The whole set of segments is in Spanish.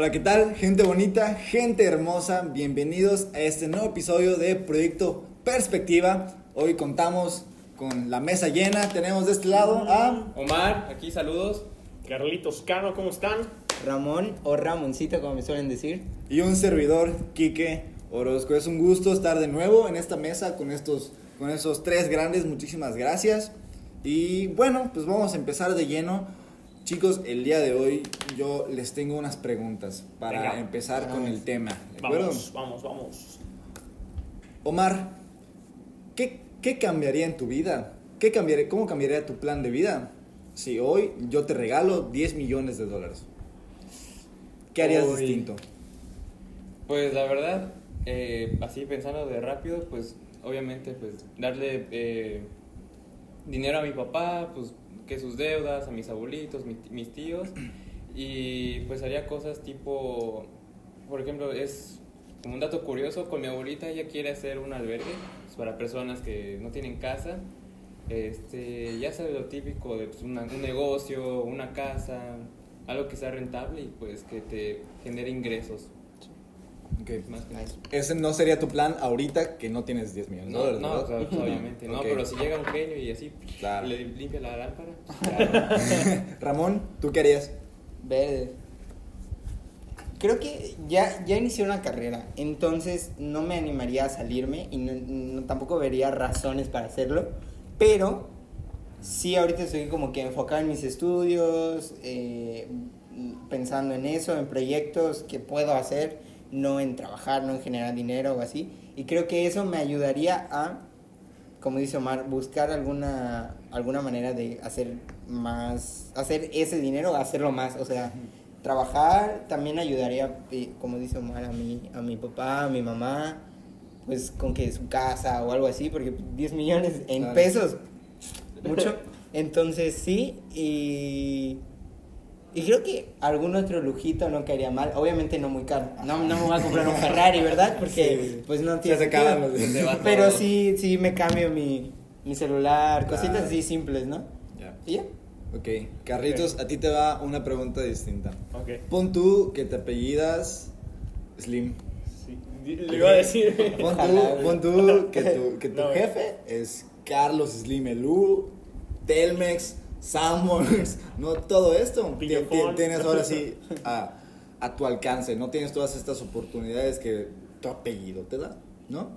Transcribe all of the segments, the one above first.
Hola, ¿qué tal? Gente bonita, gente hermosa, bienvenidos a este nuevo episodio de Proyecto Perspectiva. Hoy contamos con la mesa llena, tenemos de este lado a... Omar, aquí saludos. Carlitos Cano, ¿cómo están? Ramón o Ramoncito, como me suelen decir. Y un servidor, Quique Orozco. Es un gusto estar de nuevo en esta mesa con estos, con esos tres grandes, muchísimas gracias. Y bueno, pues vamos a empezar de lleno. Chicos, el día de hoy yo les tengo unas preguntas para Venga. empezar con el tema. ¿De acuerdo? Vamos, vamos, vamos. Omar, ¿qué, qué cambiaría en tu vida? ¿Qué cambiaría, ¿Cómo cambiaría tu plan de vida si hoy yo te regalo 10 millones de dólares? ¿Qué harías distinto? Pues la verdad, eh, así pensando de rápido, pues obviamente pues darle eh, dinero a mi papá, pues que sus deudas, a mis abuelitos, mi- mis tíos, y pues haría cosas tipo, por ejemplo, es como un dato curioso, con mi abuelita ella quiere hacer un albergue pues, para personas que no tienen casa. Este, ya sabes lo típico de pues, un negocio, una casa, algo que sea rentable y pues que te genere ingresos. Más que. Ese no sería tu plan ahorita que no tienes 10 millones de No, dólares, no, ¿verdad? o sea, pues, obviamente, no, pero si llega un genio y así Claro. le limpia la lámpara, ya. Ramón, ¿tú qué harías? Verde. Creo que ya, ya inicié una carrera, entonces no me animaría a salirme y no, no- tampoco vería razones para hacerlo, pero sí ahorita estoy como que enfocado en mis estudios, eh, pensando en eso, en proyectos que puedo hacer, no en trabajar, no en generar dinero o así, y creo que eso me ayudaría a, como dice Omar, buscar alguna, alguna manera de hacer más, hacer ese dinero, hacerlo más, o sea, trabajar también ayudaría, como dice Omar, a mi, a mi papá, a mi mamá, pues con que su casa o algo así, porque 10 millones en pesos, mucho. Entonces sí, y, y creo que algún otro lujito no caería mal, obviamente no muy caro, no, no me voy a comprar un Ferrari, ¿verdad? Porque Sí. pues no Se tiene te acaban los Se Pero sí, sí me cambio mi, mi celular, cositas Claro. así simples, ¿no? Ya. ¿Y ya? Ok, Carlitos, a ti te va una pregunta distinta. Ok. Pon tú que te apellidas Slim. Sí, le iba a decir. Pon tú, pon tú que tu, que tu No, jefe es Carlos Slim Elú, Telmex, Samuels, no todo esto. Tienes ahora sí a, a tu alcance, no tienes todas estas oportunidades que tu apellido te da, ¿no?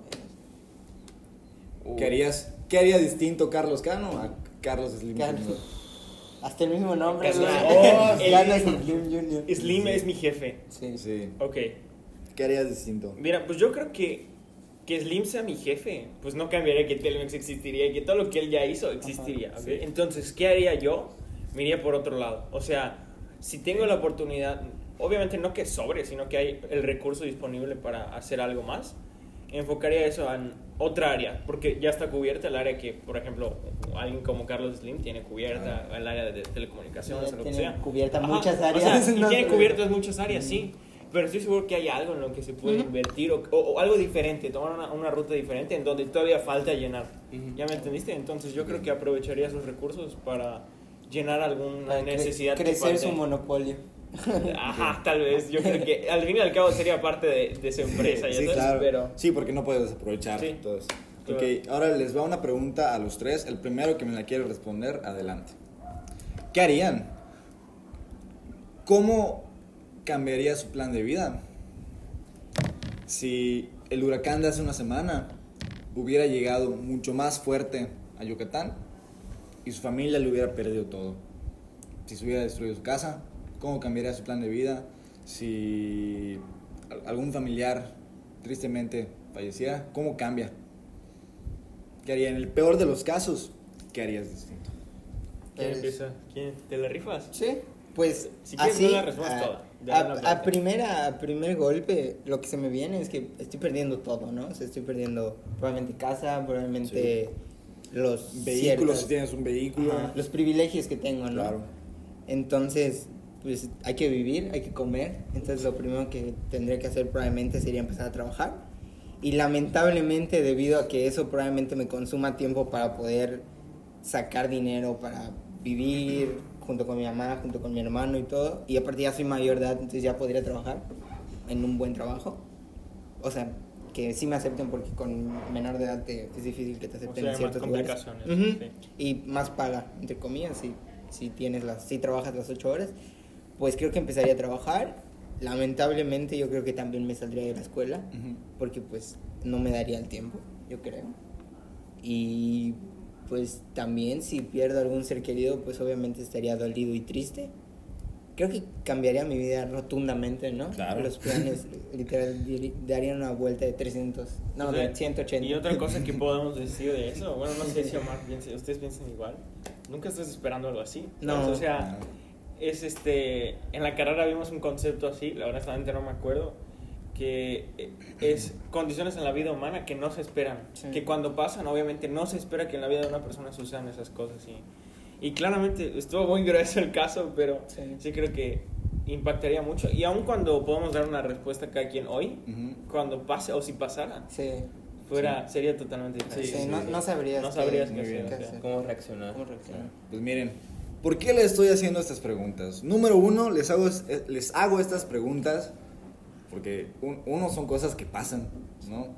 Uh, ¿Qué harías, qué haría distinto Carlos Cano a Carlos Slim Carlos. Jr.? Hasta el mismo nombre. Carlos. Oh, Carlos Slim Jr. Slim es mi jefe. Sí. Sí, Ok. ¿qué harías distinto? Mira, pues yo creo que que Slim sea mi jefe, pues no cambiaría que Telmex existiría y que todo lo que él ya hizo existiría. Ajá, ¿ok? sí. Entonces, ¿qué haría yo? Me iría por otro lado. O sea, si tengo la oportunidad, obviamente no que sobre, sino que hay el recurso disponible para hacer algo más, enfocaría eso en otra área, porque ya está cubierta el área que, por ejemplo, alguien como Carlos Slim tiene cubierta, el área de telecomunicaciones, o lo que sea. cubierta Ajá, muchas o áreas, sea, y no tiene cubiertas muchas áreas, sí. Pero estoy seguro que hay algo en lo que se puede Ujú. invertir o, o- o algo diferente, tomar una, una ruta diferente en donde todavía falta llenar. Ujú. ¿Ya me entendiste? Entonces yo creo que aprovecharía esos recursos para llenar alguna Para cre- necesidad. que crecer su monopolio. Ajá, tal vez. Yo creo que al fin y al cabo sería parte de, de su empresa, ya Sí, sabes, claro. pero... Sí, porque no puedes desaprovechar Sí, todo eso. claro. Ok, ahora les va una pregunta a los tres. El primero que me la quiere responder, adelante. ¿Qué harían? ¿Cómo cambiaría su plan de vida? Si el huracán de hace una semana hubiera llegado mucho más fuerte a Yucatán y su familia le hubiera perdido todo. Si se hubiera destruido su casa, ¿cómo cambiaría su plan de vida? Si al- algún familiar tristemente falleciera, ¿cómo cambia? ¿Qué haría? En el peor de los casos, ¿qué harías distinto? ¿Quién empieza? ¿Quién? ¿Te la rifas? Sí, pues Si quieres, así, no la toda. A- a primera, a primer golpe, lo que se me viene es que estoy perdiendo todo, ¿no? O sea, estoy perdiendo probablemente casa, probablemente los Vehículos, si tienes un vehículo. Ajá, los privilegios que tengo, ¿no? Claro. Entonces, pues hay que vivir, hay que comer. Entonces, lo primero que tendría que hacer probablemente sería empezar a trabajar. Y lamentablemente, debido a que eso probablemente me consuma tiempo para poder sacar dinero, para vivir junto con mi mamá, junto con mi hermano y todo. Y aparte ya soy mayor de edad, entonces ya podría trabajar en un buen trabajo. O sea, que sí me acepten porque con menor de edad te- es difícil que te O acepten sea, en hay más ciertos lugares. complicaciones. Ujú. sí. Y más paga, entre comillas, si, si, tienes las, si trabajas las ocho horas. Pues creo que empezaría a trabajar. Lamentablemente yo creo que también me saldría de la escuela Ujú. porque pues no me daría el tiempo, yo creo. Y pues también si pierdo algún ser querido, pues obviamente estaría dolido y triste. Creo que cambiaría mi vida rotundamente, ¿no? Claro. Los planes literal darían una vuelta de 300, no, O sea, de 180. Y otra cosa que podemos decir de eso, bueno, no sé si Omar piense, ustedes piensan igual. Nunca estás esperando algo así. No. O sea, es este. En la carrera vimos un concepto así, la honestamente no me acuerdo. Que eh, es condiciones en la vida humana que no se esperan. Sí. Que cuando pasan, obviamente, no se espera que en la vida de una persona sucedan esas cosas. Y, y claramente estuvo muy grueso el caso, pero Sí. sí creo que impactaría mucho. Y aun cuando podamos dar una respuesta a cada quien hoy, Ujú. cuando pase o si pasara, Sí, fuera, sería totalmente diferente. sí, no, no sabrías, No sabrías qué qué hacer, o sea. ¿Cómo reaccionar? ¿Cómo reaccionar? Pues miren, ¿por qué les estoy haciendo estas preguntas? Número uno, les hago, eh, les hago estas preguntas porque un- uno son cosas que pasan, ¿no?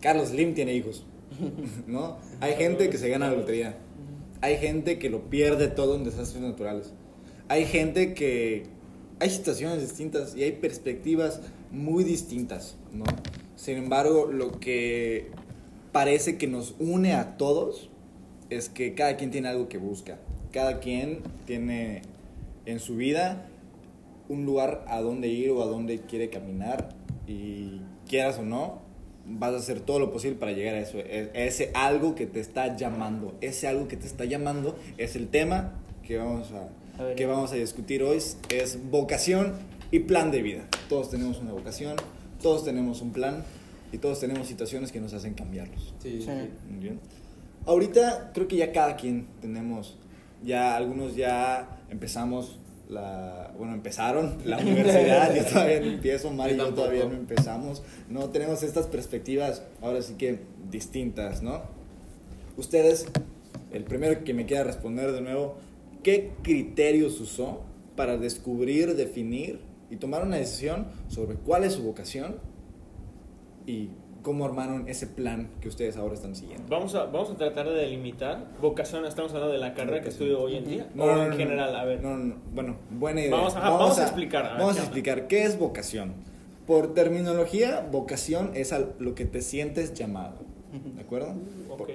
Carlos Slim tiene hijos, ¿no? Hay gente que se gana la lotería. Hay gente que lo pierde todo en desastres naturales. Hay gente que... Hay situaciones distintas y hay perspectivas muy distintas, ¿no? Sin embargo, lo que parece que nos une a todos es que cada quien tiene algo que busca. Cada quien tiene en su vida un lugar a donde ir o a donde quiere caminar y quieras o no, vas a hacer todo lo posible para llegar a eso, e- a ese algo que te está llamando. Ese algo que te está llamando es el tema que vamos a, A ver. que vamos a discutir hoy, es vocación y plan de vida. Todos tenemos una vocación, todos tenemos un plan y todos tenemos situaciones que nos hacen cambiarlos. Sí, Sí. sí. Muy bien. Ahorita creo que ya cada quien tenemos, ya algunos ya empezamos la, bueno, empezaron la universidad, yo todavía no empiezo, Mari y Yo todavía no empezamos, no tenemos estas perspectivas ahora sí que distintas, ¿no? Ustedes, el primero que me quiera responder de nuevo, ¿qué criterios usó para descubrir, definir y tomar una decisión sobre cuál es su vocación y cómo armaron ese plan que ustedes ahora están siguiendo? Vamos a, vamos a tratar de delimitar vocación, estamos hablando de la carrera que estudio hoy en día, No, o no, en no, general, a ver. No, no, no. Bueno, buena idea. Vamos, a explicar, a ver, Vamos ¿qué a explicar qué es vocación. Por terminología, vocación es a lo que te sientes llamado. ¿De acuerdo? Ok, Por, ok.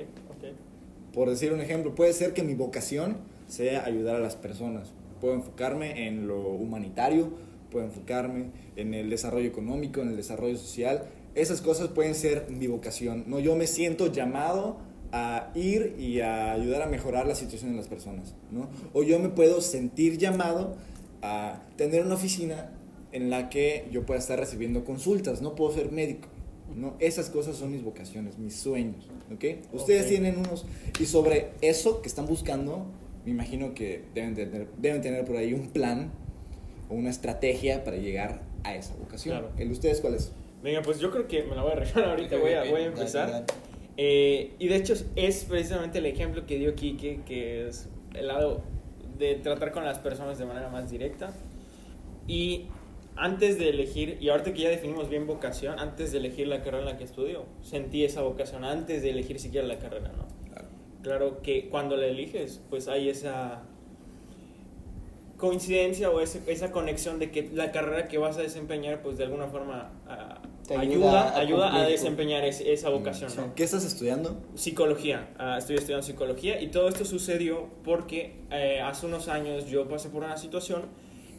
por decir un ejemplo, puede ser que mi vocación sea ayudar a las personas. Puedo enfocarme en lo humanitario, puedo enfocarme en el desarrollo económico, en el desarrollo social. Esas cosas pueden ser mi vocación. No, yo me siento llamado a ir y a ayudar a mejorar la situación de las personas, ¿no? O yo me puedo sentir llamado a tener una oficina en la que yo pueda estar recibiendo consultas. No puedo ser médico, ¿no? Esas cosas son mis vocaciones, mis sueños, ¿ok? Ustedes tienen unos... Y sobre eso que están buscando, me imagino que deben tener, deben tener por ahí un plan o una estrategia para llegar a esa vocación. Claro. ¿El de ustedes cuál es? Venga, pues yo creo que me la voy a arreglar ahorita, voy, a, voy a empezar. Eh, y de hecho es precisamente el ejemplo que dio Kike, que es el lado de tratar con las personas de manera más directa. Y antes de elegir, y ahorita que ya definimos bien vocación, antes de elegir la carrera en la que estudio, sentí esa vocación antes de elegir siquiera la carrera, ¿no? Claro. Claro que cuando la eliges, pues hay esa coincidencia o ese- esa conexión de que la carrera que vas a desempeñar, pues de alguna forma ah, Te ayuda, ayuda a ayuda a, tu- desempeñar es- esa vocación, Sí. ¿no? ¿Qué estás estudiando? Psicología, ah, estoy estudiando psicología y todo esto sucedió porque eh, hace unos años yo pasé por una situación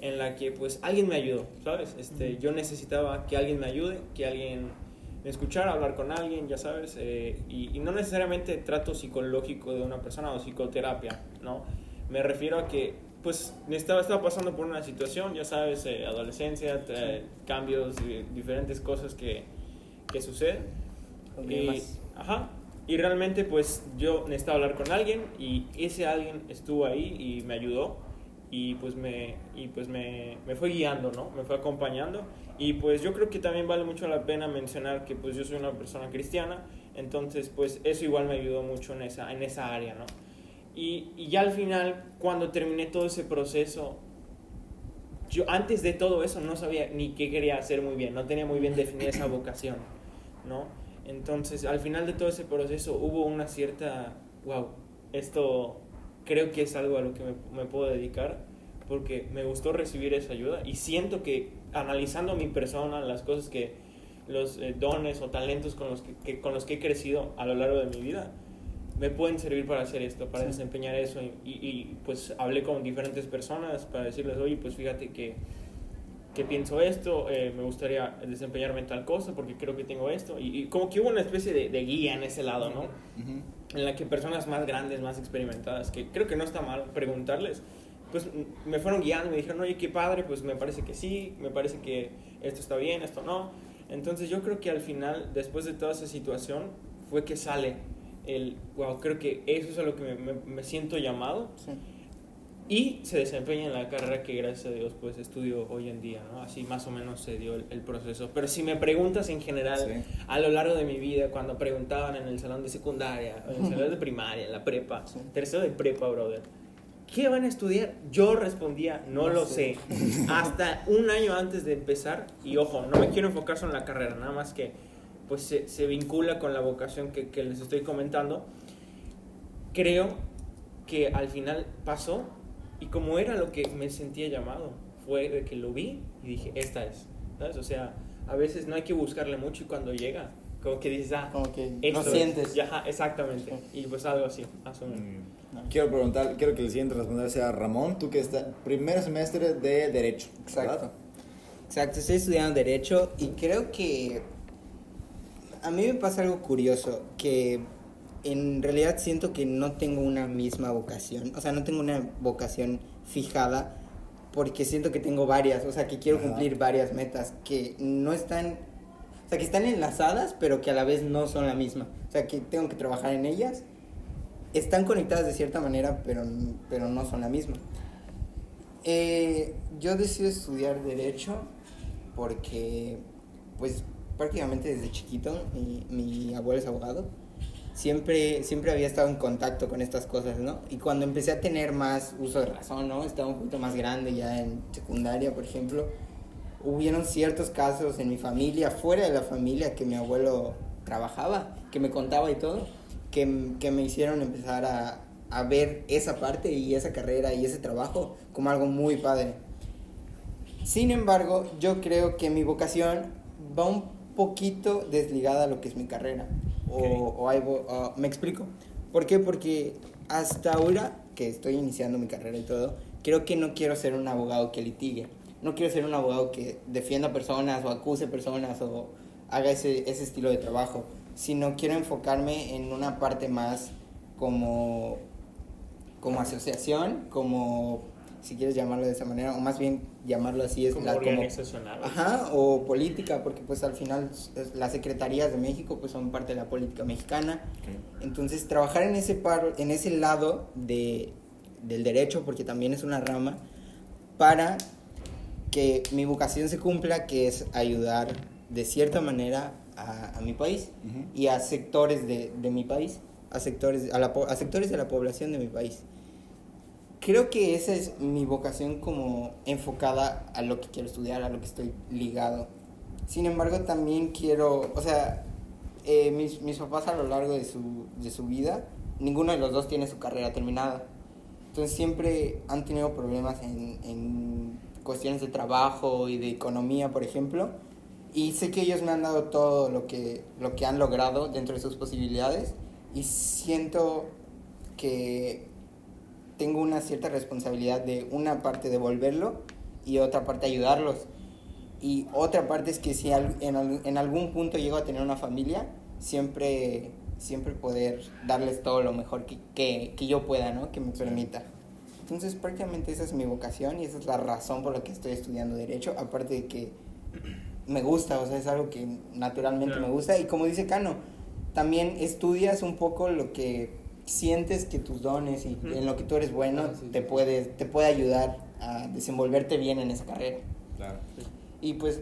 en la que pues alguien me ayudó, ¿sabes? Este, yo necesitaba que alguien me ayude, que alguien me escuchara, hablar con alguien, ya sabes, eh, y, y no necesariamente trato psicológico de una persona o psicoterapia, ¿no? Me refiero a que pues estaba, estaba pasando por una situación, ya sabes, eh, adolescencia, tra- cambios, eh, diferentes cosas que, que suceden. Y, ajá. Y realmente pues yo necesitaba hablar con alguien y ese alguien estuvo ahí y me ayudó y pues me, y pues me, me fue guiando, ¿no? Me fue acompañando y pues yo creo que también vale mucho la pena mencionar que pues yo soy una persona cristiana, entonces pues eso igual me ayudó mucho en esa, en esa área, ¿no? Y, ya al final, cuando terminé todo ese proceso, yo antes de todo eso no sabía ni qué quería hacer muy bien, no tenía muy bien definida esa vocación, ¿no? Entonces, al final de todo ese proceso hubo una cierta, wow, esto creo que es algo a lo que me, puedo dedicar, porque me gustó recibir esa ayuda y siento que analizando mi persona, las cosas que, los eh, dones o talentos con los que- con los que he crecido a lo largo de mi vida, me pueden servir para hacer esto, para desempeñar eso. Y, y- y, pues hablé con diferentes personas para decirles, oye, pues fíjate que, que pienso esto, eh, me gustaría desempeñarme en tal cosa porque creo que tengo esto. Y, y como que hubo una especie de, de guía en ese lado, ¿no? En la que personas más grandes, más experimentadas, que creo que no está mal preguntarles, pues me fueron guiando, me dijeron, oye, qué padre, pues me parece que sí, me parece que esto está bien, esto no. Entonces yo creo que al final, después de toda esa situación, fue que sale el, wow, creo que eso es a lo que me, me- me siento llamado Sí. y se desempeña en la carrera que gracias a Dios pues estudio hoy en día, ¿no? Así más o menos se dio el, el proceso. Pero si me preguntas en general, Sí. a lo largo de mi vida, cuando preguntaban en el salón de secundaria, en el salón de primaria, en la prepa, Sí. tercero de prepa, brother, ¿qué van a estudiar? Yo respondía, no, No lo sé. sé. Hasta un año antes de empezar, y ojo, no me quiero enfocar solo en la carrera, nada más que pues se, se vincula con la vocación que, que les estoy comentando. Creo que al final pasó y como era lo que me sentía llamado, fue de que lo vi y dije, esta es, ¿sabes? O sea, a veces no hay que buscarle mucho y cuando llega, como que dices, ah, Como que esto no es. sientes. Ajá, exactamente. Y pues algo así, más o menos. Mm. Quiero preguntar, quiero que el siguiente responder sea Ramón, tú que estás primer semestre de Derecho. Exacto. ¿verdad? Exacto, estoy estudiando Derecho y creo que a mí me pasa algo curioso, que en realidad siento que no tengo una misma vocación, o sea, no tengo una vocación fijada porque siento que tengo varias, o sea, que quiero Ajá. cumplir varias metas que no están, o sea, que están enlazadas, pero que a la vez no son la misma, o sea, que tengo que trabajar en ellas. Están conectadas de cierta manera, pero, pero no son la misma. Eh, yo decidí estudiar Derecho porque, pues, prácticamente desde chiquito, mi, mi abuelo es abogado, siempre, siempre había estado en contacto con estas cosas, ¿no? Y cuando empecé a tener más uso de razón, ¿no? Estaba un poquito más grande ya en secundaria, por ejemplo, hubieron ciertos casos en mi familia, fuera de la familia, que mi abuelo trabajaba, que me contaba y todo, que, que me hicieron empezar a, a ver esa parte y esa carrera y ese trabajo como algo muy padre. Sin embargo, yo creo que mi vocación va un poquito desligada a lo que es mi carrera. O, Ok. o hay vo- o- me explico. ¿Por qué? Porque hasta ahora que estoy iniciando mi carrera y todo, creo que no quiero ser un abogado que litigue. No quiero ser un abogado que defienda personas o acuse personas o haga ese, ese estilo de trabajo, sino quiero enfocarme en una parte más como, como asociación, como si quieres llamarlo de esa manera, o más bien llamarlo así es Como la como. Ajá, o política, porque pues al final es- las secretarías de México pues son parte de la política mexicana. Entonces trabajar en ese par, en ese lado de, del derecho, porque también es una rama, para que mi vocación se cumpla, que es ayudar de cierta manera a, a mi país y a sectores de, de mi país, a sectores, a, la a sectores de la población de mi país. Creo que esa es mi vocación como enfocada a lo que quiero estudiar, a lo que estoy ligado. Sin embargo, también quiero, o sea, eh, mis, mis papás a lo largo de su, de su vida, ninguno de los dos tiene su carrera terminada. Entonces siempre han tenido problemas en, en cuestiones de trabajo y de economía, por ejemplo. Y sé que ellos me han dado todo lo que, lo que han logrado dentro de sus posibilidades. Y siento que tengo una cierta responsabilidad de una parte devolverlo y otra parte ayudarlos. Y otra parte es que si en algún punto llego a tener una familia, siempre, siempre poder darles todo lo mejor que, que, que yo pueda, ¿no? Que me permita. Entonces prácticamente esa es mi vocación y esa es la razón por la que estoy estudiando Derecho, aparte de que me gusta, o sea, es algo que naturalmente Claro. me gusta. Y como dice Cano, también estudias un poco lo que sientes que tus dones y en lo que tú eres bueno Ah, sí, te, sí. puede, te puede ayudar a desenvolverte bien en esa carrera. Claro. Y pues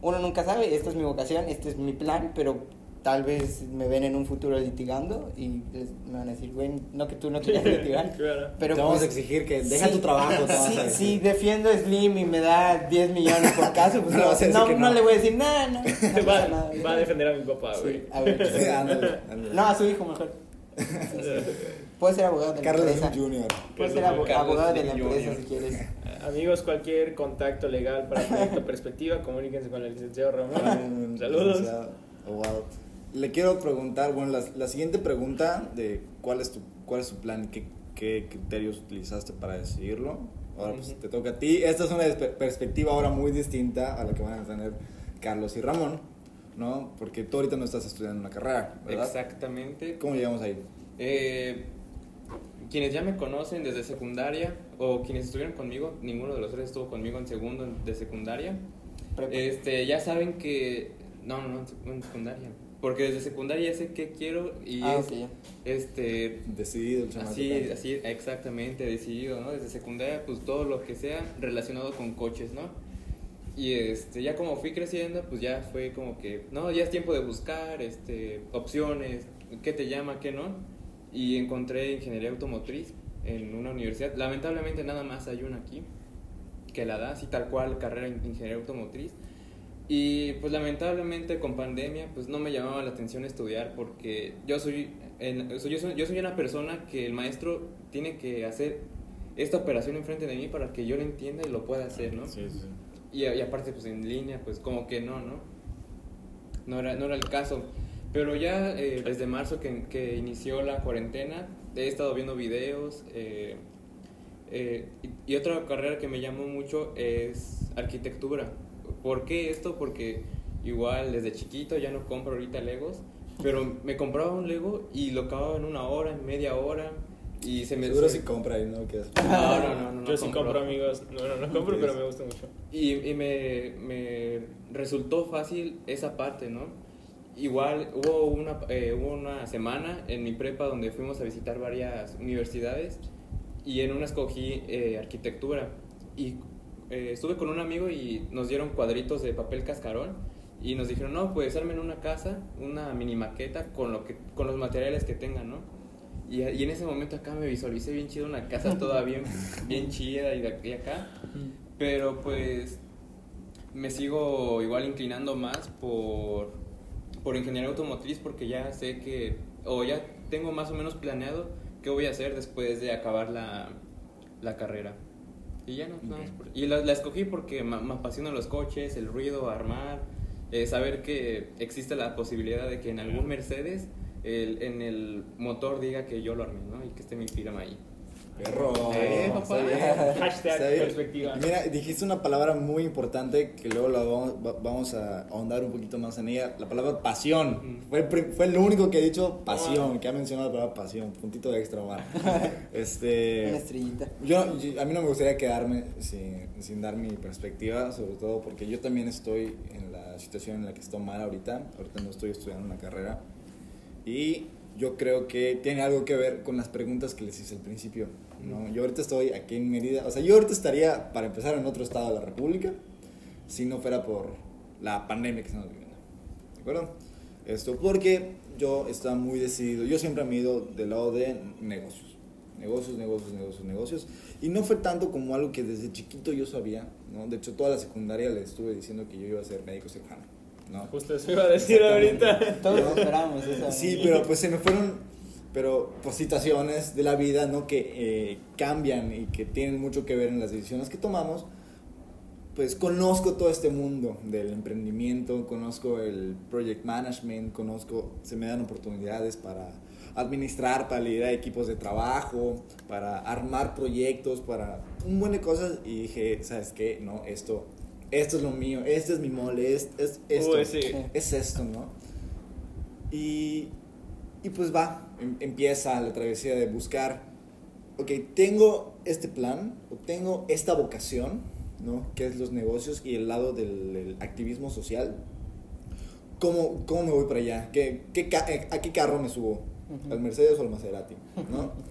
uno nunca sabe, esta es mi vocación, este es mi plan, pero tal vez me ven en un futuro litigando y les- me van a decir, güey, no que tú no querías litigar. Claro. Pero te vamos pues, a exigir que deja sí, tu trabajo. te sí, si defiendo a Slim y me da 10 millones por caso, pues No, no, no, no no. le voy a decir nada, no. Va, nada. va a defender a mi papá, Sí, güey. a ver. Sí, ándale, ándale. No, a su hijo mejor. Puede ser abogado de la Carlos empresa. Slim Jr. Puede ser Carlos abogado de la empresa Jr. si quieres. Amigos, cualquier contacto legal para Proyecto Perspectiva, comuníquense con el licenciado Ramón. Saludos. licenciado. Oh, wow. Le quiero preguntar, bueno, la, la siguiente pregunta de cuál es tu, cuál es tu plan, qué, qué criterios utilizaste para decidirlo. Ahora pues te toca a ti. Esta es una perspectiva ahora muy distinta a la que van a tener Carlos y Ramón, ¿no? Porque tú ahorita no estás estudiando una carrera, ¿verdad? Exactamente. ¿Cómo llegamos ahí? Eh, quienes ya me conocen desde secundaria o quienes estuvieron conmigo, ninguno de los tres estuvo conmigo en segundo de secundaria. Prepa. Este, ya saben que no, no, no, en sec- en secundaria, porque desde secundaria ya sé qué quiero y Ah, es ok, ya. este Decidido el así, así exactamente decidido, ¿no? Desde secundaria pues todo lo que sea relacionado con coches, ¿no? Y este, ya como fui creciendo, pues ya fue como que, no, ya es tiempo de buscar este, opciones, qué te llama, qué no. Y encontré ingeniería automotriz en una universidad. Lamentablemente nada más hay una aquí que la da, así tal cual, carrera en ingeniería automotriz. Y pues lamentablemente con pandemia pues no me llamaba la atención estudiar porque yo soy, en- yo soy, yo soy una persona que el maestro tiene que hacer esta operación enfrente de mí para que yo lo entienda y lo pueda hacer, ¿no? Sí, sí. Y, aparte, pues en línea, pues como que no, ¿no? No era, no era el caso. Pero ya eh, desde marzo que, que inició la cuarentena, he estado viendo videos. eh, eh, y, y otra carrera que me llamó mucho es arquitectura. ¿Por qué esto? Porque igual desde chiquito ya no compro ahorita Legos, pero me compraba un Lego y lo acababa en una hora, en media hora. Y se me... Seguro se- si compra y no que No, no, no, no, Yo no sí compro. compro, amigos. No, no, no compro, pero me gusta mucho. Y, y me, me resultó fácil esa parte, ¿no? Igual hubo una, eh, hubo una semana en mi prepa donde fuimos a visitar varias universidades y en una escogí eh, arquitectura. Y eh, estuve con un amigo y nos dieron cuadritos de papel cascarón y nos dijeron, no, pues armen una casa, una mini maqueta con, lo que, con los materiales que tengan, ¿no? Y, y en ese momento acá me visualicé bien chido, una casa toda bien, bien chida y de aquí acá. Pero pues me sigo igual inclinando más por, por ingeniería automotriz porque ya sé que, o ya tengo más o menos planeado qué voy a hacer después de acabar la, la carrera. Y ya no, nada más por- Y la, la escogí porque me, me apasionan los coches, el ruido, armar, eh, saber que existe la posibilidad de que en algún Mercedes el, en el motor diga que yo lo armé, ¿no? Y que esté mi firma ahí. Perro. Eh, papá. Hashtag perspectiva. Mira, dijiste una palabra muy importante que luego la vamos, va- vamos a ahondar un poquito más en ella. La palabra pasión. Mm. Fue, fue el único que ha dicho pasión, que ha mencionado la palabra pasión. Puntito extra, Omar. Una este, estrellita. yo, yo- a mí no me gustaría quedarme sin, sin dar mi perspectiva, sobre todo porque yo también estoy en la situación en la que está Omar ahorita. Ahorita no estoy estudiando una carrera. Y yo creo que tiene algo que ver con las preguntas que les hice al principio. ¿no? Yo ahorita estoy aquí en Mérida. O sea, yo ahorita estaría, para empezar, en otro estado de la República, si no fuera por la pandemia que estamos viviendo. ¿De acuerdo? Esto porque yo estaba muy decidido. Yo siempre me he ido del lado de negocios. Negocios, negocios, negocios, negocios. Y no fue tanto como algo que desde chiquito yo sabía. ¿no? De hecho, toda la secundaria le estuve diciendo que yo iba a ser médico cirujano. ¿No? Justo eso iba a decir ahorita. Todos esperamos eso. Sí, pero pues se me fueron, pero pues situaciones de la vida, ¿no? Que eh, cambian y que tienen mucho que ver en las decisiones que tomamos. Pues conozco todo este mundo del emprendimiento, conozco el project management, conozco, se me dan oportunidades para administrar, para liderar equipos de trabajo, para armar proyectos, para un buen de cosas y dije, ¿sabes qué? No, esto, esto es lo mío, este es mi mole, es, es esto Uy, sí. es esto, ¿no? Y, y pues va, em- empieza la travesía de buscar, ok, tengo este plan, o tengo esta vocación, ¿no? Que es los negocios y el lado del, del activismo social. ¿Cómo, ¿Cómo me voy para allá? ¿Qué, qué eh, ¿A qué carro me subo? ¿Al Mercedes o al Maserati? ¿no?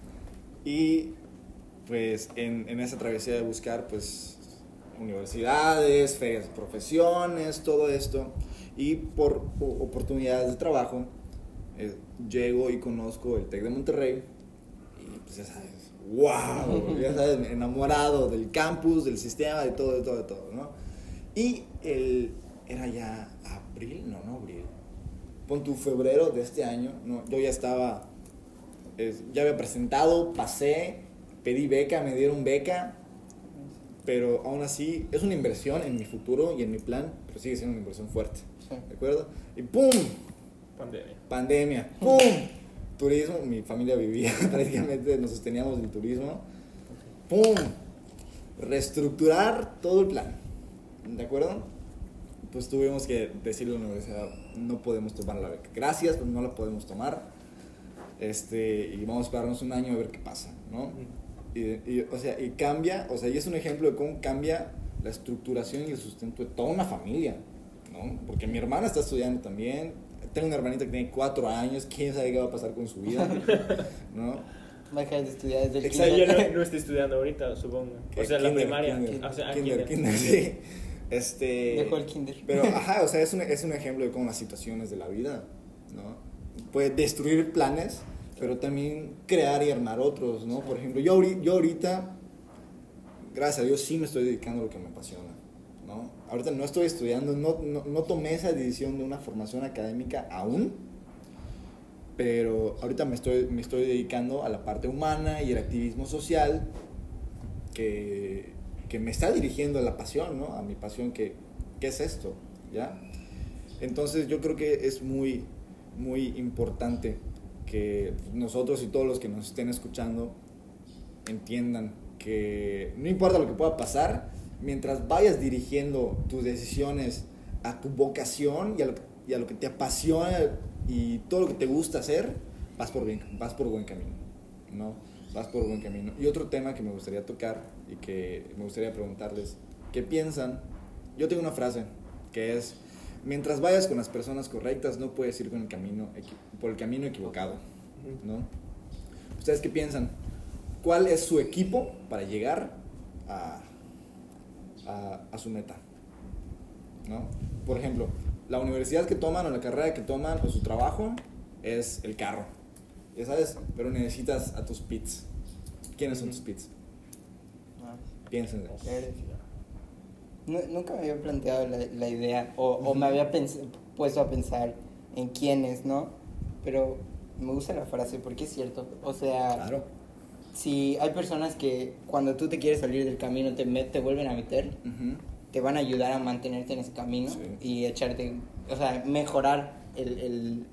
Y pues en, en esa travesía de buscar, pues universidades, profesiones, todo esto, Y por oportunidades de trabajo, eh, llego y conozco el TEC de Monterrey. Y pues ya sabes, wow, ya sabes, enamorado del campus, del sistema, de todo, de todo, de todo, ¿no? Y el, era ya abril, no, no abril. Pon tu febrero de este año, no, yo ya estaba, es- ya había presentado, pasé, pedí beca, me dieron beca, pero aún así es una inversión en mi futuro y en mi plan, pero sigue siendo una inversión fuerte, Sí. ¿de acuerdo? Y ¡pum! Pandemia. Pandemia, ¡pum! Turismo, mi familia vivía prácticamente, nos sosteníamos del turismo, ¡pum! Reestructurar todo el plan, ¿de acuerdo? Pues tuvimos que decirle a la universidad, no podemos tomar la beca. Gracias, pero no la podemos tomar. Este, y vamos a esperarnos un año a ver qué pasa, ¿no? Y, y, o sea, y cambia, o sea, y es un ejemplo de cómo cambia la estructuración y el sustento de toda una familia, ¿no? Porque mi hermana está estudiando también, tengo una hermanita que tiene cuatro años, quién sabe qué va a pasar con su vida, ¿no? De estudiar desde el yo kinder. no, no estoy estudiando ahorita, supongo. O sea, la kinder, primaria. kinder, o sea, ah, kinder, kinder. kinder, sí. Este, Dejó el kinder. Pero, ajá, o sea, es un, es un ejemplo de cómo las situaciones de la vida, ¿no? Puede destruir planes, pero también crear y armar otros, ¿no? Por ejemplo, yo, yo ahorita, gracias a Dios, sí me estoy dedicando a lo que me apasiona, ¿no? Ahorita no estoy estudiando, no, no, no tomé esa decisión de una formación académica aún, pero ahorita me estoy, me estoy dedicando a la parte humana y el activismo social que, que me está dirigiendo a la pasión, ¿no? A mi pasión que, ¿qué es esto? ¿Ya? Entonces yo creo que es muy, muy importante que nosotros y todos los que nos estén escuchando entiendan que no importa lo que pueda pasar, mientras vayas dirigiendo tus decisiones a tu vocación y a lo, que te apasiona y todo lo que te gusta hacer, vas por, bien, vas por buen camino, ¿no? Vas por buen camino. Y otro tema que me gustaría tocar y que me gustaría preguntarles, ¿qué piensan? Yo tengo una frase que es, mientras vayas con las personas correctas, no puedes ir con el camino por el camino equivocado, ¿no? ¿Ustedes qué piensan? ¿Cuál es su equipo para llegar a, a, a su meta? ¿No? Por ejemplo, la universidad que toman o la carrera que toman o su trabajo es el carro. Ya sabes, pero necesitas a tus pits. ¿Quiénes son tus pits? Ah, Nu- Nunca me había planteado la, la idea o, o me había puesto a pensar en quiénes, ¿no? Pero me gusta la frase porque es cierto. O sea, Claro. si hay personas que cuando tú te quieres salir del camino te, met- te vuelven a meter, te van a ayudar a mantenerte en ese camino Sí. y echarte, o sea, mejorar el, el-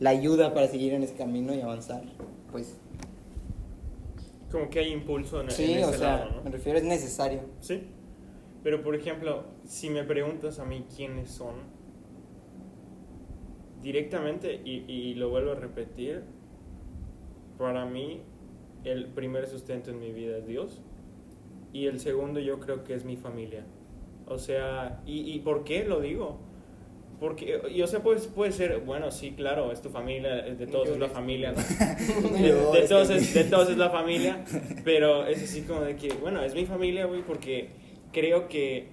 la ayuda para seguir en ese camino y avanzar. Pues Como que hay impulso en, en sí, ese o sea, lado, ¿no? me refiero, es necesario. Sí. Pero por ejemplo, si me preguntas a mí quiénes son, directamente, y, y lo vuelvo a repetir, para mí el primer sustento en mi vida es Dios y el segundo yo creo que es mi familia. O sea, ¿y, y por qué lo digo? Porque, y, o sea, pues, puede ser, bueno, sí, claro, es tu familia, de todos es la familia, de, de todos es, de todos es la familia, pero es así como de que, bueno, es mi familia, güey, porque creo que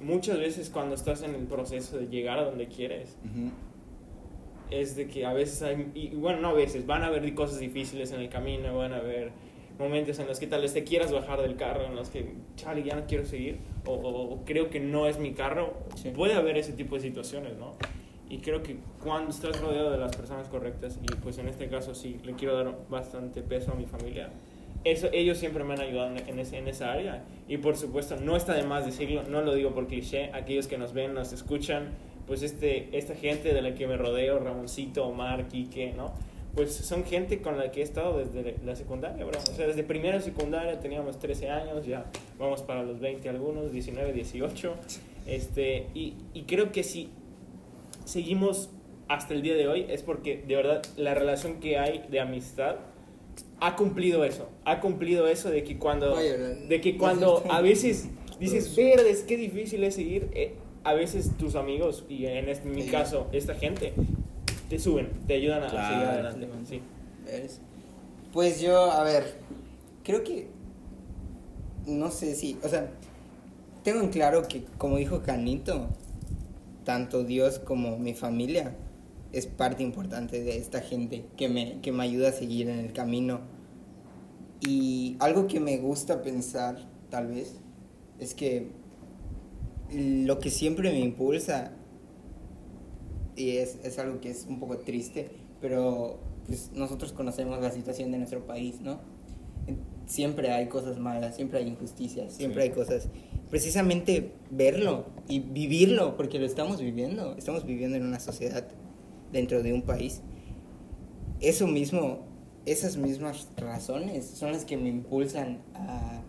muchas veces cuando estás en el proceso de llegar a donde quieres, Ujú. es de que a veces hay, y bueno, no a veces, van a haber cosas difíciles en el camino, van a haber momentos en los que tal vez te quieras bajar del carro, en los que, chale, ya no quiero seguir, o, o- o creo que no es mi carro, Sí. puede haber ese tipo de situaciones, ¿no? Y creo que cuando estás rodeado de las personas correctas, y pues en este caso sí, le quiero dar bastante peso a mi familia, eso, ellos siempre me han ayudado en, ese, en esa área. Y por supuesto, no está de más decirlo, no lo digo por cliché, aquellos que nos ven, nos escuchan, pues este, esta gente de la que me rodeo, Ramoncito, Omar, Quique, ¿no? Pues son gente con la que he estado desde la secundaria, bro. O sea, desde primero secundaria teníamos 13 años, ya vamos para los 20 algunos, 19, 18. Este, y, y creo que si seguimos hasta el día de hoy es porque de verdad la relación que hay de amistad ha cumplido eso. Ha cumplido eso de que cuando, de que cuando a veces dices, verdes, qué difícil es seguir, eh, a veces tus amigos, y en este- mi caso, esta gente, te suben, te ayudan a Claro. seguir adelante. Pues yo, a ver, creo que, no sé si, o sea, tengo en claro que, como dijo Canito, tanto Dios como mi familia es parte importante de esta gente que me, que me ayuda a seguir en el camino. Y algo que me gusta pensar, tal vez, es que lo que siempre me impulsa, y es, es algo que es un poco triste, pero pues nosotros conocemos la situación de nuestro país, ¿no? Siempre hay cosas malas, siempre hay injusticias, siempre Sí. hay cosas. Precisamente verlo y vivirlo, porque lo estamos viviendo, estamos viviendo en una sociedad dentro de un país. Eso mismo, esas mismas razones son las que me impulsan a,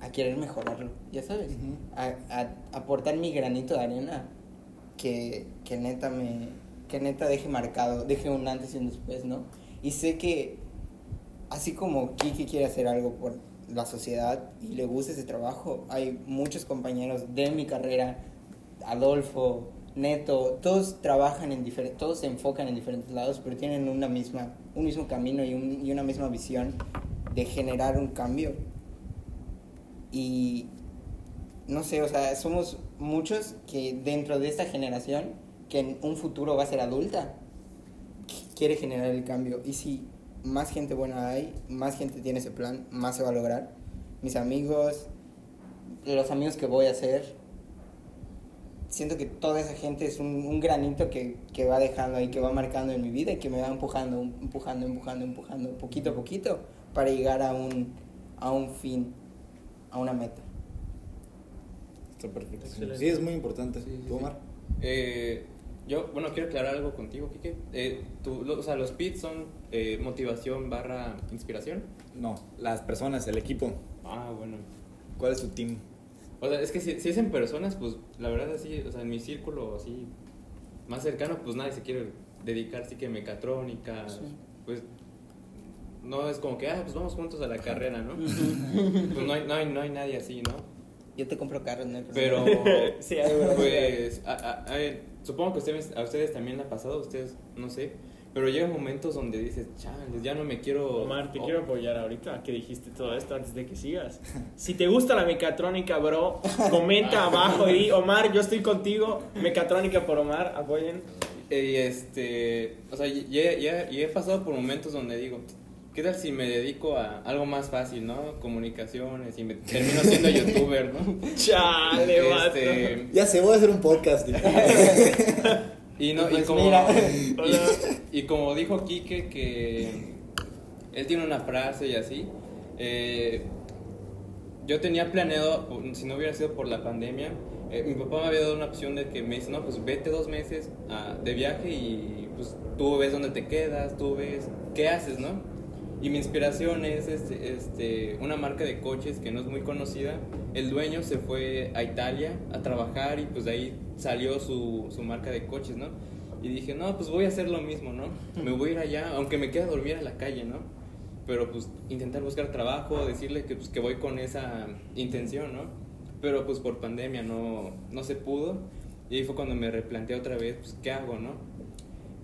a querer mejorarlo, ya sabes, Ujú. a, a aportar mi granito de arena que, que neta me que neta deje marcado, deje un antes y un después, ¿no? Y sé que así como Kiki quiere hacer algo por la sociedad y le gusta ese trabajo, hay muchos compañeros de mi carrera, Adolfo, Neto, todos trabajan en diferentes, todos se enfocan en diferentes lados, pero tienen una misma, un mismo camino y, un- y una misma visión de generar un cambio. Y no sé, o sea, somos muchos que dentro de esta generación, que en un futuro va a ser adulta, qu- quiere generar el cambio. Y si más gente buena hay, más gente tiene ese plan, más se va a lograr. Mis amigos, los amigos que voy a hacer, siento que toda esa gente es un, un granito que, que va dejando ahí, que va marcando en mi vida y que me va empujando, empujando, empujando, empujando, poquito a poquito, para llegar a un, a un fin, a una meta. Está perfecto. Excelente. Sí, es muy importante. Sí, sí, ¿Tú, sí. Omar? Eh, yo, bueno, quiero aclarar algo contigo, Kike. Eh, tú- lo- o sea, los PITs son eh, motivación barra inspiración. No, las personas, el equipo. Ah, bueno. ¿Cuál es tu team? O sea, es que si, si es en personas, pues la verdad así, o sea, en mi círculo así más cercano, pues nadie se quiere dedicar así que mecatrónica, Sí. pues no es como que, ah, pues vamos juntos a la carrera, ¿no? pues no hay, no, hay, no hay nadie así, ¿no? Yo te compro carros, no hay Pero. Sí, hay verdad. pues, a- a- supongo que ustedes, a ustedes también le ha pasado, ustedes, no sé, pero llegan momentos donde dices, chales, ya no me quiero... Omar, te o- quiero apoyar ahorita que dijiste todo esto antes de que sigas. Si te gusta la mecatrónica, bro, comenta abajo y di, Omar, yo estoy contigo. Mecatrónica por Omar, apoyen. Y este, o sea, y, y- y- y he pasado por momentos donde digo, ¿qué tal si me dedico a algo más fácil, no? Comunicaciones y me termino siendo youtuber, ¿no? Chale. Este, Ya sé, voy a hacer un podcast. y no, y Pues como, mira. y, y como dijo Quique que él tiene una frase y así, eh, yo tenía planeado, si no hubiera sido por la pandemia, eh, mi papá me había dado una opción de que me dice, no, pues vete dos meses ah, de viaje y pues tú ves dónde te quedas, tú ves qué haces, ¿no? Y mi inspiración es este, este, una marca de coches que no es muy conocida. El dueño se fue a Italia a trabajar y pues de ahí salió su, su marca de coches, ¿no? Y dije, no, pues voy a hacer lo mismo, ¿no? Me voy a ir allá, aunque me quede a dormir a la calle, ¿no? Pero pues intentar buscar trabajo, decirle que, pues, que voy con esa intención, ¿no? Pero pues por pandemia no, no se pudo. Y ahí fue cuando me replanteé otra vez, pues, ¿qué hago, no?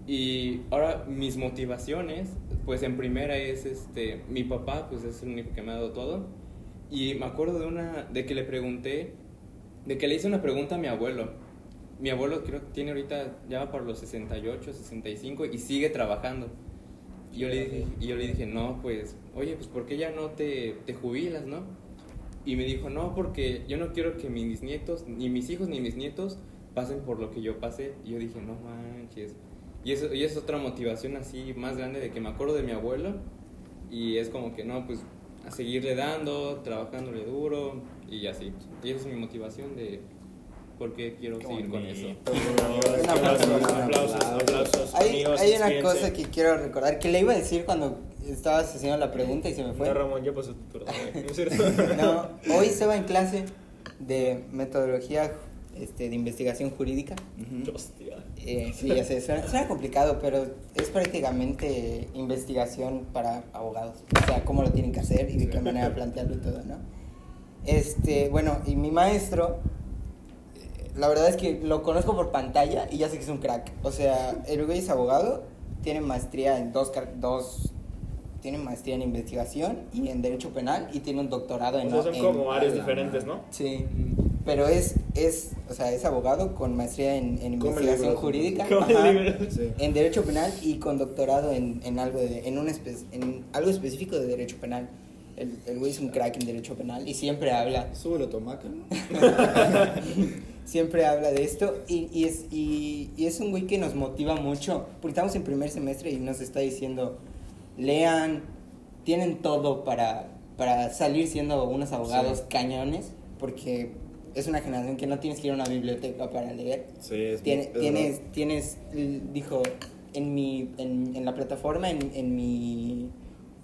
Y ahora mis motivaciones, pues en primera es este, mi papá, pues es el único que me ha dado todo. Y me acuerdo de una, de que le pregunté, de que le hice una pregunta a mi abuelo. Mi abuelo creo que tiene ahorita, ya va por los 68, 65 y sigue trabajando. Y yo le dije, y yo le dije no, pues, oye, pues ¿por qué ya no te, te jubilas, no? Y me dijo, no, porque yo no quiero que mis nietos, ni mis hijos ni mis nietos pasen por lo que yo pasé. Y yo dije, no manches. Y eso y es otra motivación así más grande de que me acuerdo de mi abuelo y es como que no, pues a seguirle dando, trabajándole duro y así. Y esa es mi motivación de por qué quiero seguir con eso. Un aplauso, un aplausos, aplausos. Hay, amigos, hay una cosa que quiero recordar, que le iba a decir cuando estabas haciendo la pregunta y se me fue. No, Ramón, ya pasó tu turno. ¿No hoy estaba en clase de metodología este, de investigación jurídica. Ujú. Hostia. Eh, sí, ya sé, suena, suena complicado, pero es prácticamente investigación para abogados. O sea, cómo lo tienen que hacer y de qué manera plantearlo y todo, ¿no? Este, bueno, y mi maestro, eh, la verdad es que lo conozco por pantalla y ya sé que es un crack. O sea, el güey es abogado, tiene maestría en dos, dos tiene maestría en investigación y en derecho penal y tiene un doctorado en... O sea, son en- como áreas diferentes, ¿no? Sí. Pero es, es, o sea, es abogado con maestría en, investigación jurídica, ajá. Sí. en derecho penal y con doctorado en, en algo de, en, un espe- en algo específico de derecho penal. El, el güey es un crack en derecho penal y siempre habla, Súbelo, tomaca, ¿no? siempre habla de esto y, y es, y, y es un güey que nos motiva mucho, porque estamos en primer semestre y nos está diciendo, lean, tienen todo para, para salir siendo unos abogados Sí. cañones, porque es una generación que no tienes que ir a una biblioteca para leer. Sí, es Tiene- es tienes, verdad. tienes, dijo, en mi, en, en la plataforma, en, en mi,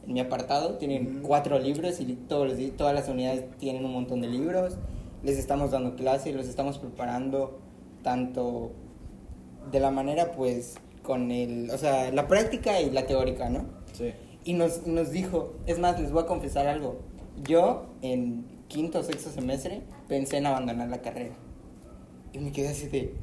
en mi apartado, tienen cuatro libros y todos los todas las unidades tienen un montón de libros. Les estamos dando clases, los estamos preparando tanto de la manera, pues, con el, o sea, la práctica y la teórica, ¿no? Sí. Y nos, nos dijo, es más, les voy a confesar algo. Yo en quinto o sexto semestre pensé en abandonar la carrera. Y me quedé así de...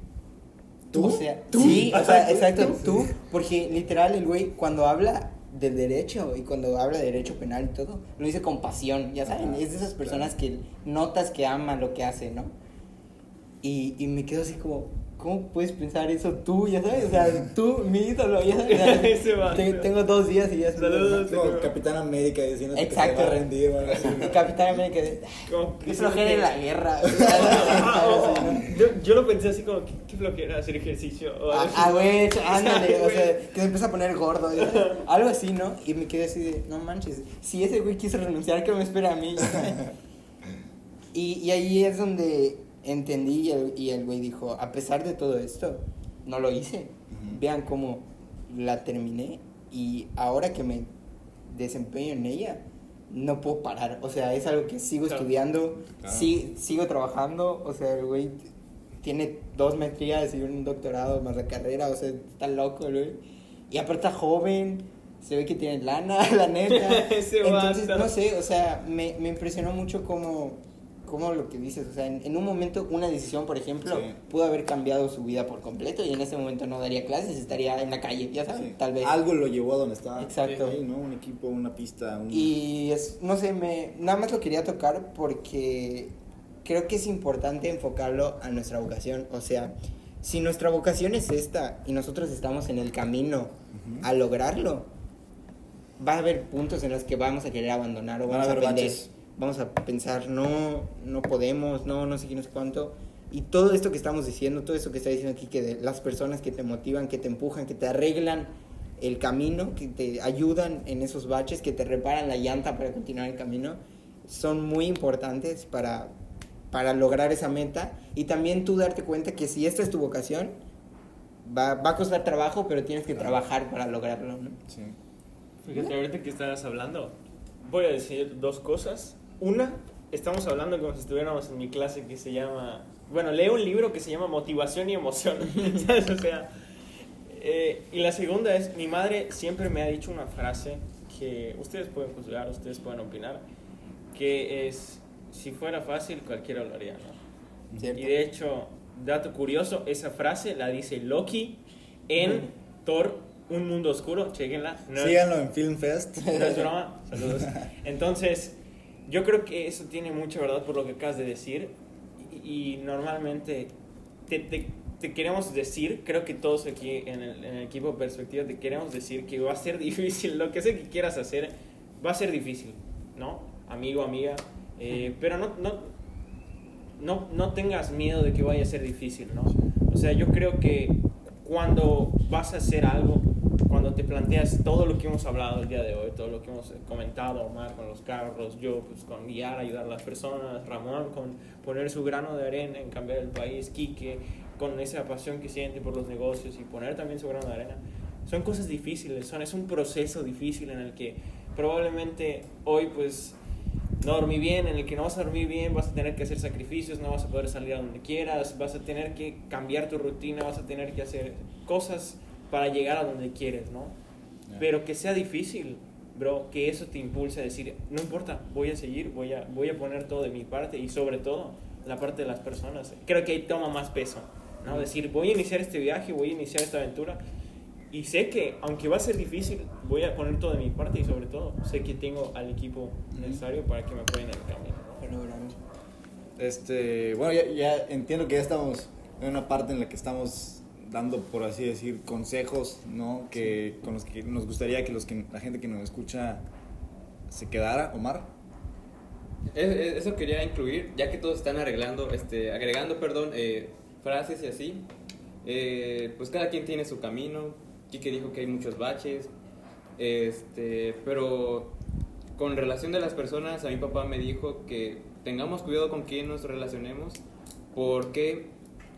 ¿Tú? O sea, ¿Tú? sí, o sea, exacto, ¿Tú? tú, porque literal el güey cuando habla del derecho y cuando habla de derecho penal y todo, lo dice con pasión, ya saben, Ajá, es de esas personas claro. que notas que ama lo que hace, ¿no? Y, y me quedo así como, ¿cómo puedes pensar eso tú, ya sabes? O sea, tú, mi ídolo, ya sabes. Te- tengo dos días y ya estoy- Saludos. No, Capitán América diciendo que Exacto. se va a rendir. Capitán América. Como Qué que flojera en la que- guerra. Ah, oh, oh, yo, yo lo pensé así como, qué, qué flojera hacer ejercicio. o Ah, güey, ándale, o sea, que se empieza a poner gordo, sabes, algo así, ¿no? Y me quedé así de, no manches, si ese güey quiso renunciar, ¿qué me espera a mí? ya sabes? Y, y ahí es donde entendí y el, y el güey dijo, a pesar de todo esto, no lo hice. Ujú. Vean cómo la terminé y ahora que me desempeño en ella, no puedo parar. O sea, es algo que sigo Claro. estudiando, Claro. sí- sigo trabajando. O sea, el güey tiene dos maestrías y un doctorado más la carrera. O sea, está loco, el güey. Y aparte está joven, se ve que tiene lana, la neta. Entonces, no sé, o sea, me, me impresionó mucho como, como lo que dices. O sea, en, en un momento, una decisión, por ejemplo, Sí. pudo haber cambiado su vida por completo y en ese momento no daría clases, estaría en la calle, ya sabes, Sí. tal vez. Algo lo llevó a donde estaba. Exacto. Sí, ¿no? Un equipo, una pista. Un... Y es, no sé, me, nada más lo quería tocar porque creo que es importante enfocarlo a nuestra vocación. O sea, si nuestra vocación es esta y nosotros estamos en el camino a lograrlo, va a haber puntos en los que vamos a querer abandonar o a vamos a, baches. Vamos a pensar, no, no podemos, no, no sé qué, no sé cuánto. Y todo esto que estamos diciendo, todo esto que está diciendo aquí, que de las personas que te motivan, que te empujan, que te arreglan el camino, que te ayudan en esos baches, que te reparan la llanta para continuar el camino, son muy importantes para, para lograr esa meta. Y también tú darte cuenta que si esta es tu vocación, va, va a costar trabajo, pero tienes que trabajar para lograrlo, ¿no? Sí. Fíjate, ahorita que estabas hablando, voy a decir dos cosas. Una, estamos hablando como si estuviéramos en mi clase que se llama. Bueno, leo un libro que se llama Motivación y Emoción. ¿Sabes? O sea. eh, y la segunda es: mi madre siempre me ha dicho una frase que ustedes pueden juzgar, ustedes pueden opinar, que es: si fuera fácil, cualquiera lo haría, ¿no? ¿Cierto? Y de hecho, dato curioso, esa frase la dice Loki en Thor, Un Mundo Oscuro. Chequenla. No es- Síganlo en Film Fest. no es broma. Saludos. Entonces, yo creo que eso tiene mucha verdad por lo que acabas de decir. Y, y normalmente te, te- te queremos decir, creo que todos aquí en el, en el equipo Perspectiva te queremos decir que va a ser difícil. Lo que sea que quieras hacer va a ser difícil, ¿no? Amigo, amiga. Eh, pero no, no, no, no tengas miedo de que vaya a ser difícil, ¿no? O sea, yo creo que cuando vas a hacer algo, cuando te planteas todo lo que hemos hablado el día de hoy, todo lo que hemos comentado, Omar con los carros, yo pues con guiar, ayudar a las personas, Ramón con poner su grano de arena en cambiar el país, Quique con esa pasión que siente por los negocios y poner también su grano de arena. Son cosas difíciles, son, es un proceso difícil en el que probablemente hoy pues no dormí bien, en el que no vas a dormir bien, vas a tener que hacer sacrificios, no vas a poder salir a donde quieras, vas a tener que cambiar tu rutina, vas a tener que hacer cosas para llegar a donde quieres, ¿no? Pero que sea difícil, bro, que eso te impulse a decir, no importa, voy a seguir, voy a, voy a poner todo de mi parte y sobre todo la parte de las personas. Creo que ahí toma más peso, ¿no? Decir, voy a iniciar este viaje, voy a iniciar esta aventura y sé que, aunque va a ser difícil, voy a poner todo de mi parte y sobre todo sé que tengo al equipo necesario para que me apoyen en el camino. Este, bueno, ya, ya entiendo que ya estamos en una parte en la que estamos dando, por así decir, consejos, ¿no? Que con los que nos gustaría que, los que la gente que nos escucha se quedara, Omar. Es- es- Eso quería incluir, ya que todos están arreglando, este, agregando, perdón, eh, frases y así. eh, pues cada quien tiene su camino. Kike dijo que hay muchos baches. Este, pero con relación de las personas, a mi papá me dijo que tengamos cuidado con quién nos relacionemos, porque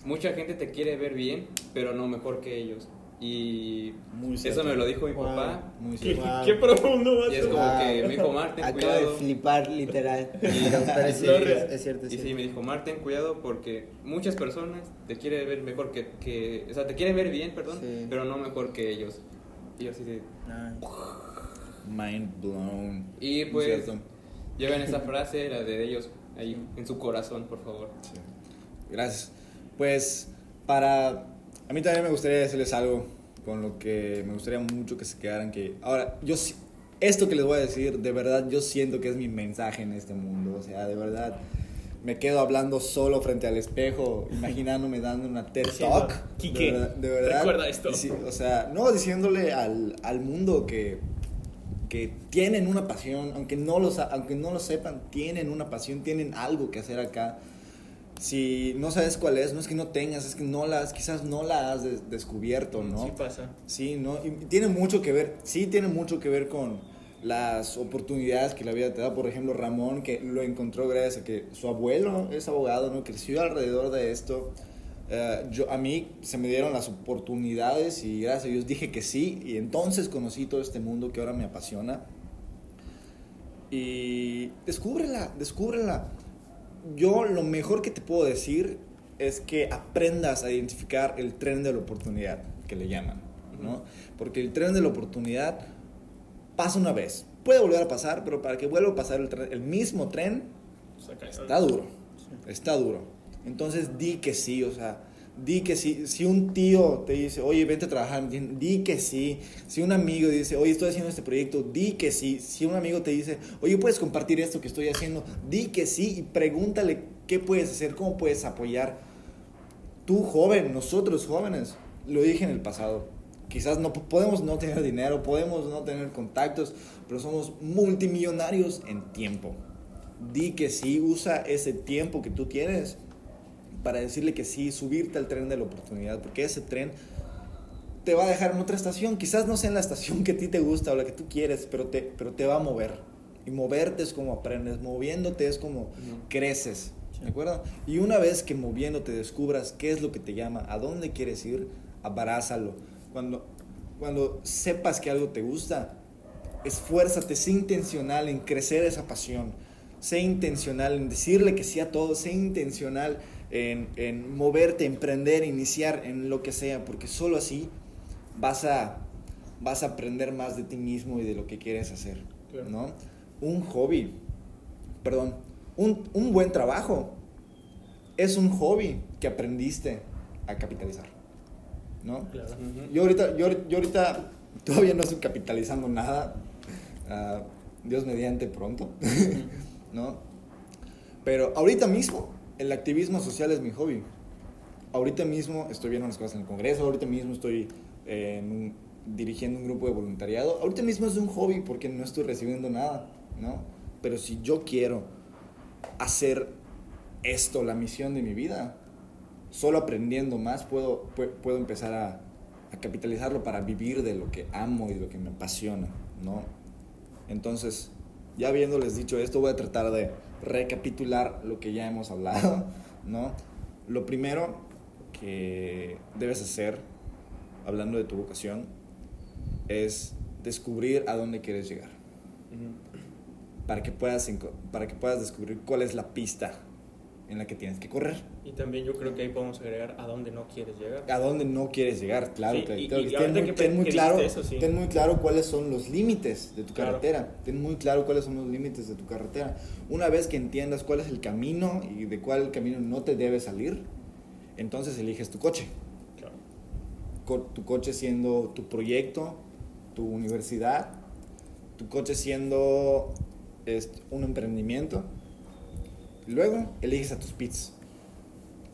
mucha gente te quiere ver bien, pero no mejor que ellos. Y Muy eso cierto. me lo dijo mi Wow. papá. Muy ¿Qué, qué profundo va a Y es ser. como Wow. que me dijo, Omar, ten Acabo cuidado. de flipar, literal. Y- Pero sí, es, es cierto, es Y sí, me dijo, Mar, ten cuidado porque muchas personas te quieren ver mejor que, que o sea, te quieren ver bien, perdón, Sí. pero no mejor que ellos. Y yo así de, Nice. Mind blown. y pues, lleven esa frase, la de ellos, ahí en su corazón, por favor. Sí. Gracias. Pues para a mí también me gustaría decirles algo con lo que me gustaría mucho que se quedaran que ahora yo esto que les voy a decir de verdad yo siento que es mi mensaje en este mundo, o sea, de verdad me quedo hablando solo frente al espejo, imaginándome dando una TED Talk. "Quique, de verdad, de verdad. recuerda esto". O sea, no diciéndole al, al mundo que que tienen una pasión, aunque no, lo, sa- aunque no lo sepan, tienen una pasión, tienen algo que hacer acá. Si no sabes cuál es, no es que no tengas, es que no las, quizás no la has des- descubierto, ¿no? Sí pasa. Sí, ¿no? Y tiene mucho que ver, sí tiene mucho que ver con las oportunidades que la vida te da. Por ejemplo, Ramón, que lo encontró gracias a que su abuelo es abogado, ¿no? Creció alrededor de esto. Eh, yo, a mí se me dieron las oportunidades y gracias a Dios dije que sí. Y entonces conocí todo este mundo que ahora me apasiona. Y descúbrela, descúbrela. Yo lo mejor que te puedo decir es que aprendas a identificar el tren de la oportunidad, que le llaman, ¿no? Porque el tren de la oportunidad pasa una vez. Puede volver a pasar, pero para que vuelva a pasar el, tren- el mismo tren, está duro. Está duro. Entonces di que sí, o sea, di que sí. Si un tío te dice, oye, vente a trabajar, di que sí. Si un amigo dice, oye, estoy haciendo este proyecto, di que sí. Si un amigo te dice, oye, puedes compartir esto que estoy haciendo, di que sí y pregúntale qué puedes hacer, cómo puedes apoyar. Tú joven, nosotros jóvenes, lo dije en el pasado. Quizás no podemos no tener dinero, podemos no tener contactos, pero somos multimillonarios en tiempo. Di que sí, usa ese tiempo que tú tienes para decirle que sí, subirte al tren de la oportunidad, porque ese tren te va a dejar en otra estación, quizás no sea en la estación que a ti te gusta o la que tú quieres, pero te, pero te va a mover. Y moverte es como aprendes, moviéndote es como creces, ¿de acuerdo? Y una vez que moviéndote descubras qué es lo que te llama, a dónde quieres ir, abrázalo. Cuando, cuando sepas que algo te gusta, esfuérzate, sé intencional en crecer esa pasión, sé intencional en decirle que sí a todo, sé intencional en, en moverte, emprender, iniciar en lo que sea, porque solo así vas a, vas a aprender más de ti mismo y de lo que quieres hacer, Claro. ¿no? Un hobby, perdón, un, un buen trabajo es un hobby que aprendiste a capitalizar, ¿no? Claro. Yo ahorita, yo, yo ahorita todavía no estoy capitalizando nada. Ah, Dios mediante pronto, ¿no? Pero ahorita mismo el activismo social es mi hobby. Ahorita mismo estoy viendo unas cosas en el Congreso, ahorita mismo estoy eh, dirigiendo un grupo de voluntariado. Ahorita mismo es un hobby porque no estoy recibiendo nada, ¿no? Pero si yo quiero hacer esto la misión de mi vida, solo aprendiendo más puedo, pu- puedo empezar a, a capitalizarlo para vivir de lo que amo y de lo que me apasiona, ¿no? Entonces, ya habiéndoles dicho esto, voy a tratar de recapitular lo que ya hemos hablado, ¿no? Lo primero que debes hacer, hablando de tu vocación, es descubrir a dónde quieres llegar, para que puedas, para que puedas descubrir cuál es la pista en la que tienes que correr. Y también yo creo que ahí podemos agregar a dónde no quieres llegar. a dónde no quieres llegar, claro. Sí, claro, y- claro. y ten, muy, que ten muy claro, eso, sí. ten muy claro cuáles son los límites de tu Claro. carretera. Ten muy claro cuáles son los límites de tu carretera. Una vez que entiendas cuál es el camino y de cuál camino no te debe salir, entonces eliges tu coche. Claro. Co- tu coche siendo tu proyecto, tu universidad, tu coche siendo este, un emprendimiento Luego eliges a tus pits,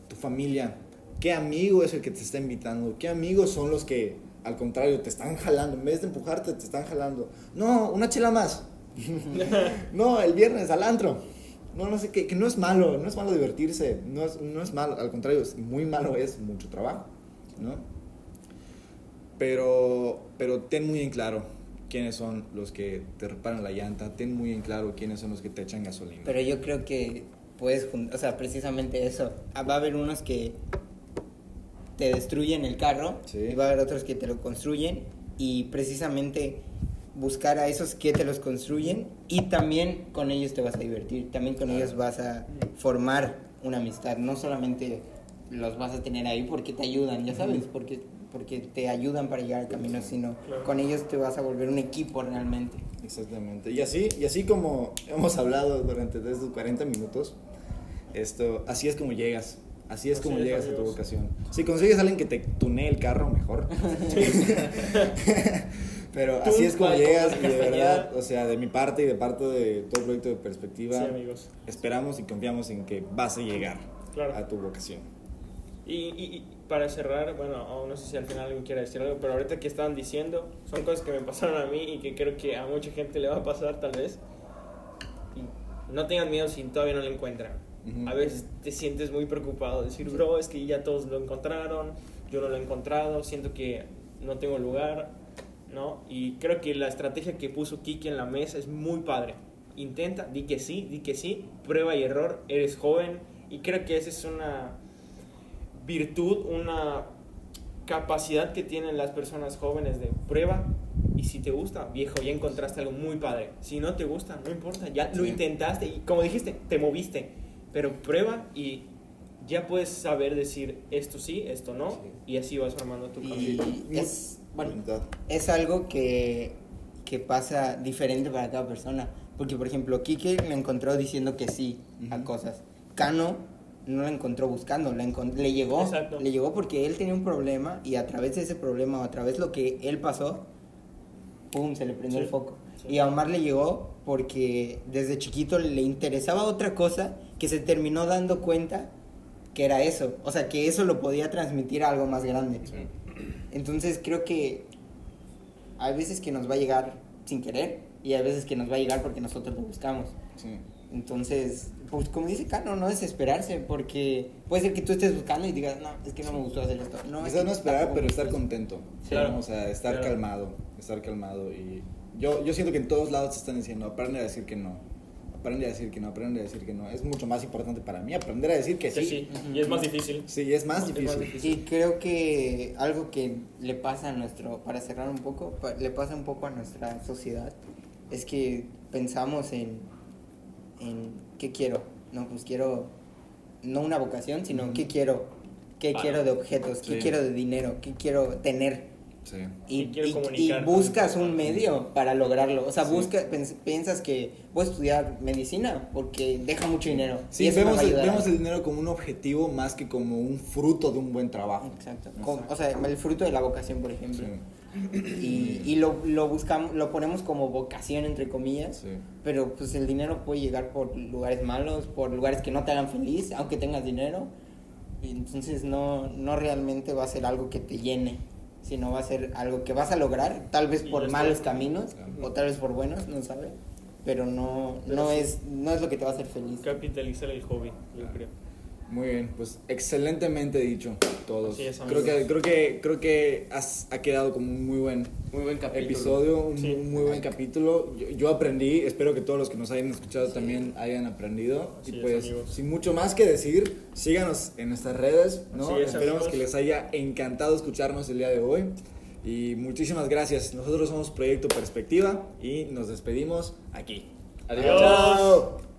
tu familia. ¿Qué amigo es el que te está invitando? ¿Qué amigos son los que, al contrario, te están jalando? En vez de empujarte, te están jalando. No, una chela más. no, el viernes al antro. No, no sé, que, que no es malo, no es malo divertirse, no es, no es malo, al contrario, es muy malo es mucho trabajo, ¿no? Pero, pero ten muy en claro quiénes son los que te reparan la llanta, ten muy en claro quiénes son los que te echan gasolina. Pero yo creo que puedes, o sea, precisamente eso. Ah, Va a haber unos que te destruyen el carro Sí. y va a haber otros que te lo construyen y precisamente buscar a esos que te los construyen y también con ellos te vas a divertir, también con ellos vas a formar una amistad, no solamente los vas a tener ahí porque te ayudan, ya sabes, porque porque te ayudan para llegar al camino, sino Claro. con ellos te vas a volver un equipo realmente. Exactamente. Y así, y así como hemos hablado durante estos 40 minutos, esto, así es como llegas. Así es Así como es, llegas a tu vocación. Si consigues a alguien que te tunee el carro, mejor. Pero así es como llegas y de verdad, o sea, de mi parte y de parte de todo el proyecto de perspectiva, Sí, amigos. esperamos y confiamos en que vas a llegar Claro. a tu vocación. Y, y- y para cerrar, bueno, o no sé si al final alguien quiere decir algo, pero ahorita que estaban diciendo, son cosas que me pasaron a mí y que creo que a mucha gente le va a pasar tal vez. Y no tengan miedo si todavía no lo encuentran. A veces te sientes muy preocupado, decir, bro, es que ya todos lo encontraron, yo no lo he encontrado, siento que no tengo lugar, ¿no? Y creo que la estrategia que puso Kiki en la mesa es muy padre. Intenta, di que sí, di que sí, prueba y error, eres joven y creo que esa es una virtud, una capacidad que tienen las personas jóvenes de prueba y si te gusta, viejo, ya encontraste algo muy padre. Si no te gusta, no importa, ya lo Sí. intentaste y como dijiste, te moviste, pero prueba y ya puedes saber decir esto sí, esto no Sí. y así vas formando tu camino. Y es, bueno, es algo que, que pasa diferente para cada persona. Porque, por ejemplo, Kike me encontró diciendo que sí a Ujú. cosas. Cano no la encontró buscando, la encon- le llegó. Exacto. Le llegó porque él tenía un problema y a través de ese problema o a través de lo que él pasó, ¡pum! se le prendió Sí. el foco. Sí. Y a Omar le llegó porque desde chiquito le interesaba otra cosa que se terminó dando cuenta que era eso. O sea, que eso lo podía transmitir a algo más grande. Sí. Entonces creo que hay veces que nos va a llegar sin querer y hay veces que nos va a llegar porque nosotros lo buscamos. Sí. Entonces, pues como dice Cano, no desesperarse porque puede ser que tú estés buscando y digas, no, es que no me gustó hacer esto. No, es que no esperar, pero estar contento. Claro. ¿no? O sea, estar Claro. calmado, estar calmado. Y yo, yo siento que en todos lados te están diciendo, aprende a decir que no. Aprende a decir que no, aprende a decir que no. Es mucho más importante para mí aprender a decir que Sí, sí. sí, y es más difícil. Sí, es más Es más difícil. Y creo que algo que le pasa a nuestro, para cerrar un poco, le pasa un poco a nuestra sociedad, es que pensamos en, en qué quiero. No, pues quiero, no una vocación, sino qué quiero, qué Ah, quiero de objetos, qué sí. quiero de dinero, qué quiero tener. Sí. Y, ¿Qué quiero y- y buscas un medio para lograrlo. O sea, Sí. busca, piensas que voy a estudiar medicina porque deja mucho dinero. Sí, y eso me vemos, va a el, vemos el dinero como un objetivo más que como un fruto de un buen trabajo. Exacto. Exacto. O sea, el fruto de la vocación, por Sí, ejemplo. Y, y lo, lo buscamos, lo ponemos como vocación, entre comillas. sí. Pero pues el dinero puede llegar por lugares malos, por lugares que no te hagan feliz, aunque tengas dinero. Y entonces no, no realmente va a ser algo que te llene, sino va a ser algo que vas a lograr, tal vez por malos caminos o tal vez por buenos, no sabe. Pero no, Pero no, sí. es, no es lo que te va a hacer feliz. Capitalizar el hobby, yo creo. Muy bien, pues excelentemente dicho todos. Así es, creo que creo que creo que has- ha quedado como un muy buen Muy buen capítulo. episodio, un Sí. muy buen capítulo. Yo, yo aprendí, espero que todos los que nos hayan escuchado también hayan aprendido. Así y es, pues, amigos. sin mucho más que decir, síganos en nuestras redes, ¿no? Es, Esperemos amigos. que les haya encantado escucharnos el día de hoy. Y muchísimas gracias. Nosotros somos Proyecto Perspectiva y nos despedimos aquí. Adiós. Adiós. Chao.